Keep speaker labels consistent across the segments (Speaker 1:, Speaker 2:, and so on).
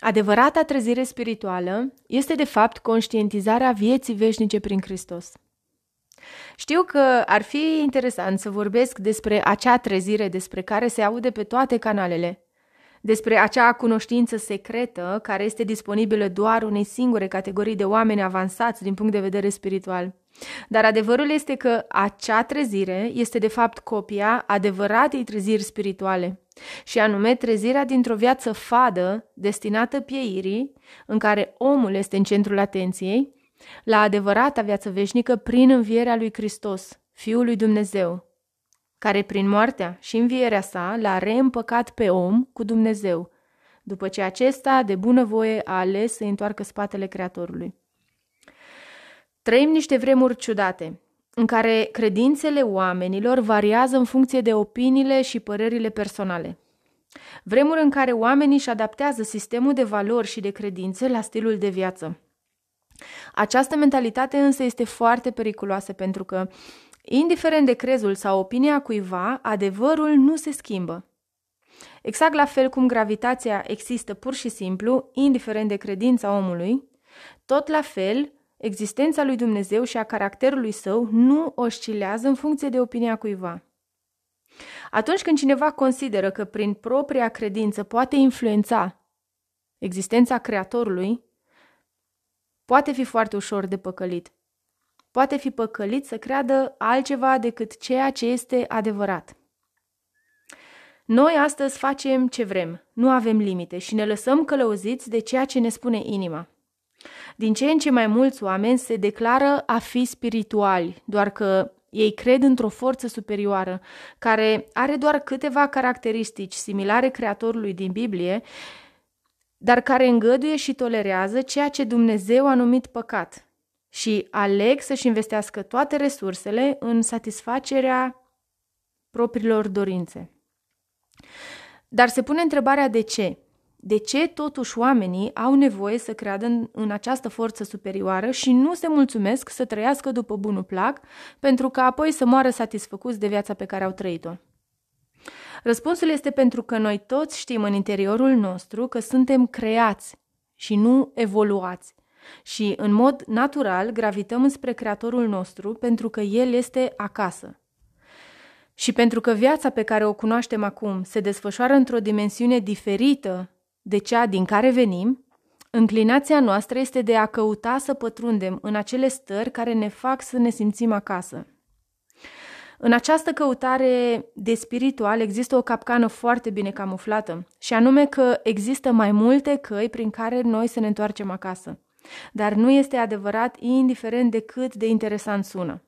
Speaker 1: Adevărata trezire spirituală este de fapt conștientizarea vieții veșnice prin Hristos. Știu că ar fi interesant să vorbesc despre acea trezire despre care se aude pe toate canalele, despre acea cunoștință secretă care este disponibilă doar unei singure categorii de oameni avansați din punct de vedere spiritual. Dar adevărul este că acea trezire este de fapt copia adevăratei treziri spirituale, și anume trezirea dintr-o viață fadă, destinată pieirii, în care omul este în centrul atenției, la adevărata viață veșnică prin învierea lui Hristos, Fiul lui Dumnezeu, care prin moartea și învierea sa l-a reîmpăcat pe om cu Dumnezeu, după ce acesta de bunăvoie a ales să întoarcă spatele Creatorului. Trăim niște vremuri ciudate, în care credințele oamenilor variază în funcție de opiniile și părerile personale. Vremuri în care oamenii își adaptează sistemul de valori și de credințe la stilul de viață. Această mentalitate însă este foarte periculoasă pentru că, indiferent de crezul sau opinia cuiva, adevărul nu se schimbă. Exact la fel cum gravitația există pur și simplu, indiferent de credința omului, tot la fel, existența lui Dumnezeu și a caracterului său nu oscilează în funcție de opinia cuiva. Atunci când cineva consideră că prin propria credință poate influența existența Creatorului, poate fi foarte ușor de păcălit. Poate fi păcălit să creadă altceva decât ceea ce este adevărat. Noi astăzi facem ce vrem, nu avem limite și ne lăsăm călăuziți de ceea ce ne spune inima. Din ce în ce mai mulți oameni se declară a fi spirituali, doar că ei cred într-o forță superioară, care are doar câteva caracteristici similare Creatorului din Biblie, dar care îngăduie și tolerează ceea ce Dumnezeu a numit păcat și aleg să-și investească toate resursele în satisfacerea propriilor dorințe. Dar se pune întrebarea de ce? De ce totuși oamenii au nevoie să creadă în, în această forță superioară și nu se mulțumesc să trăiască după bunul plac, pentru că apoi să moară satisfăcuți de viața pe care au trăit-o? Răspunsul este pentru că noi toți știm în interiorul nostru că suntem creați și nu evoluați. Și, în mod natural, gravităm spre Creatorul nostru pentru că El este acasă. Și pentru că viața pe care o cunoaștem acum se desfășoară într-o dimensiune diferită de cea din care venim, înclinația noastră este de a căuta să pătrundem în acele stări care ne fac să ne simțim acasă. În această căutare de spiritual există o capcană foarte bine camuflată, și anume că există mai multe căi prin care noi să ne întoarcem acasă. Dar nu este adevărat indiferent de cât de interesant sună.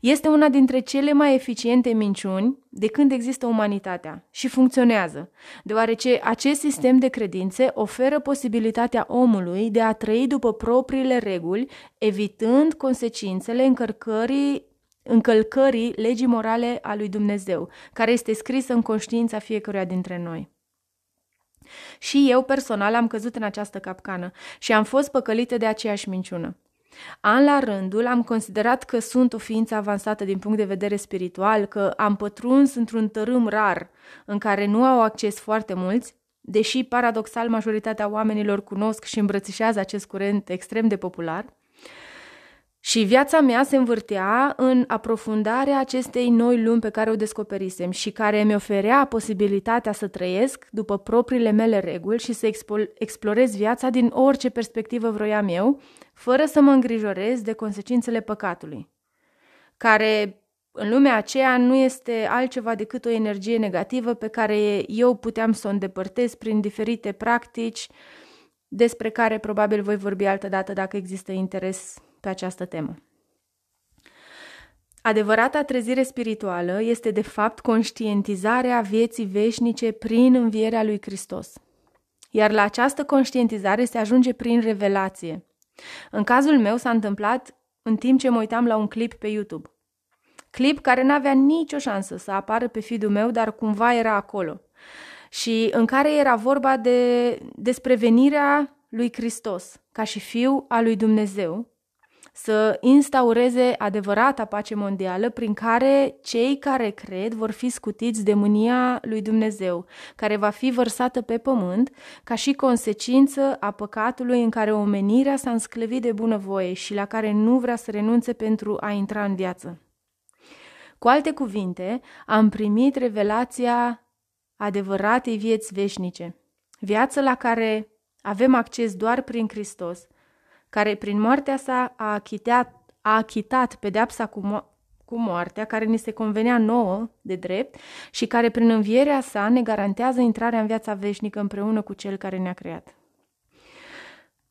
Speaker 1: Este una dintre cele mai eficiente minciuni de când există umanitatea și funcționează, deoarece acest sistem de credințe oferă posibilitatea omului de a trăi după propriile reguli, evitând consecințele încărcării încălcării legii morale a lui Dumnezeu, care este scrisă în conștiința fiecăruia dintre noi. Și eu personal am căzut în această capcană și am fost păcălită de aceeași minciună. An la rândul am considerat că sunt o ființă avansată din punct de vedere spiritual, că am pătruns într-un tărâm rar în care nu au acces foarte mulți, deși paradoxal majoritatea oamenilor cunosc și îmbrățișează acest curent extrem de popular – și viața mea se învârtea în aprofundarea acestei noi lumi pe care o descoperisem și care mi oferea posibilitatea să trăiesc după propriile mele reguli și să explorez viața din orice perspectivă vroiam eu, fără să mă îngrijorez de consecințele păcatului, care în lumea aceea nu este altceva decât o energie negativă pe care eu puteam să o îndepărtez prin diferite practici despre care probabil voi vorbi altă dată dacă există interes pe această temă. Adevărata trezire spirituală este de fapt conștientizarea vieții veșnice prin învierea lui Hristos. Iar la această conștientizare se ajunge prin revelație. În cazul meu s-a întâmplat în timp ce mă uitam la un clip pe YouTube. Clip care n-avea nicio șansă să apară pe feed meu, dar cumva era acolo. Și în care era vorba de, despre venirea lui Hristos, ca și fiu al lui Dumnezeu, să instaureze adevărata pace mondială prin care cei care cred vor fi scutiți de mânia lui Dumnezeu, care va fi vărsată pe pământ ca și consecință a păcatului în care omenirea s-a însclăvit de bunăvoie și la care nu vrea să renunțe pentru a intra în viață. Cu alte cuvinte, am primit revelația adevăratei vieți veșnice, viață la care avem acces doar prin Hristos, care prin moartea sa a achitat, a achitat pedeapsa cu, mo- cu moartea, care ni se convenea nouă de drept și care prin învierea sa ne garantează intrarea în viața veșnică împreună cu Cel care ne-a creat.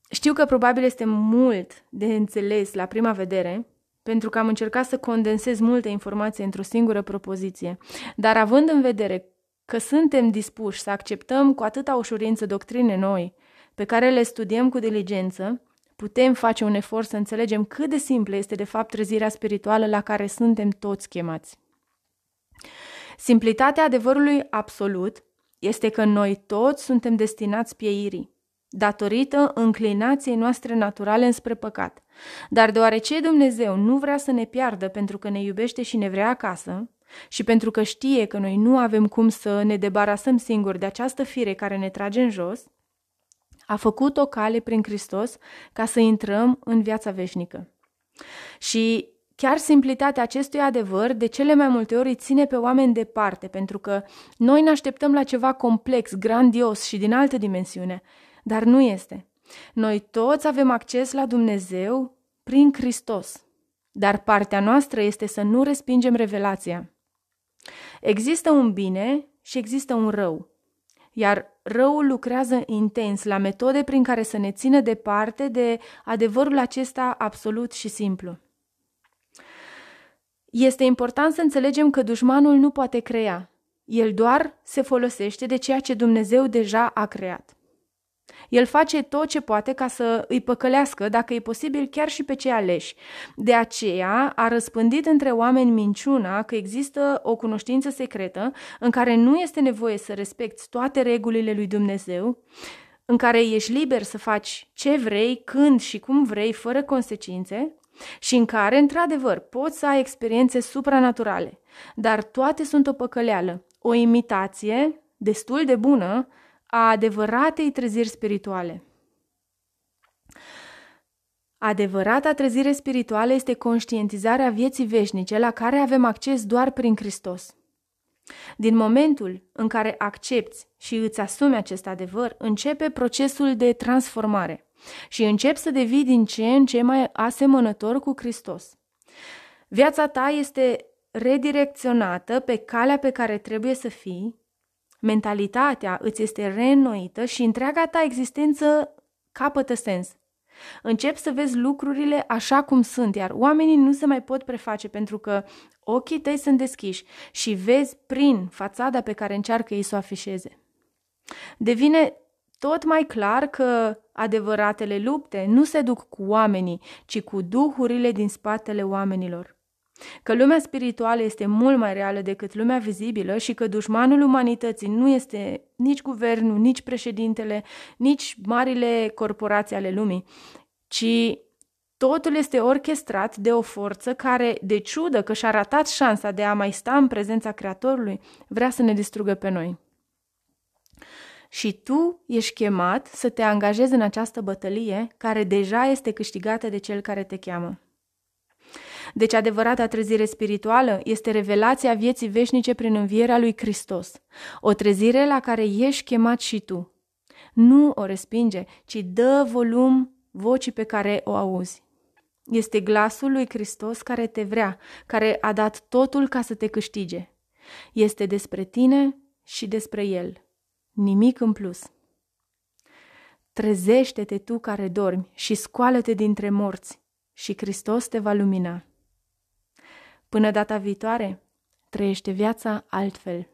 Speaker 1: Știu că probabil este mult de înțeles la prima vedere, pentru că am încercat să condensez multe informații într-o singură propoziție, dar având în vedere că suntem dispuși să acceptăm cu atâta ușurință doctrine noi, pe care le studiem cu diligență, putem face un efort să înțelegem cât de simplă este de fapt trezirea spirituală la care suntem toți chemați. Simplitatea adevărului absolut este că noi toți suntem destinați pieirii, datorită înclinației noastre naturale înspre păcat. Dar deoarece Dumnezeu nu vrea să ne piardă pentru că ne iubește și ne vrea acasă, și pentru că știe că noi nu avem cum să ne debarasăm singuri de această fire care ne trage în jos, a făcut o cale prin Hristos ca să intrăm în viața veșnică. Și chiar simplitatea acestui adevăr de cele mai multe ori îi ține pe oameni departe, pentru că noi ne așteptăm la ceva complex, grandios și din altă dimensiune, dar nu este. Noi toți avem acces la Dumnezeu prin Hristos, dar partea noastră este să nu respingem revelația. Există un bine și există un rău, iar răul lucrează intens la metode prin care să ne țină departe de adevărul acesta absolut și simplu. Este important să înțelegem că dușmanul nu poate crea, el doar se folosește de ceea ce Dumnezeu deja a creat. El face tot ce poate ca să îi păcălească, dacă e posibil, chiar și pe cei aleși. De aceea a răspândit între oameni minciuna că există o cunoștință secretă în care nu este nevoie să respecti toate regulile lui Dumnezeu, în care ești liber să faci ce vrei, când și cum vrei, fără consecințe, și în care, într-adevăr, poți să ai experiențe supranaturale, dar toate sunt o păcăleală, o imitație destul de bună a adevăratei treziri spirituale. Adevărata trezire spirituală este conștientizarea vieții veșnice la care avem acces doar prin Hristos. Din momentul în care accepti și îți asumi acest adevăr, începe procesul de transformare și începi să devii din ce în ce mai asemănător cu Hristos. Viața ta este redirecționată pe calea pe care trebuie să fii mentalitatea îți este reînnoită și întreaga ta existență capătă sens. Încep să vezi lucrurile așa cum sunt, iar oamenii nu se mai pot preface pentru că ochii tăi sunt deschiși și vezi prin fațada pe care încearcă ei să o afișeze. Devine tot mai clar că adevăratele lupte nu se duc cu oamenii, ci cu duhurile din spatele oamenilor că lumea spirituală este mult mai reală decât lumea vizibilă și că dușmanul umanității nu este nici guvernul, nici președintele, nici marile corporații ale lumii, ci totul este orchestrat de o forță care, de ciudă că și-a ratat șansa de a mai sta în prezența Creatorului, vrea să ne distrugă pe noi. Și tu ești chemat să te angajezi în această bătălie care deja este câștigată de cel care te cheamă. Deci adevărata trezire spirituală este revelația vieții veșnice prin învierea lui Hristos, o trezire la care ești chemat și tu. Nu o respinge, ci dă volum vocii pe care o auzi. Este glasul lui Hristos care te vrea, care a dat totul ca să te câștige. Este despre tine și despre El. Nimic în plus. Trezește-te tu care dormi și scoală-te dintre morți și Hristos te va lumina. Până data viitoare, trăiește viața altfel.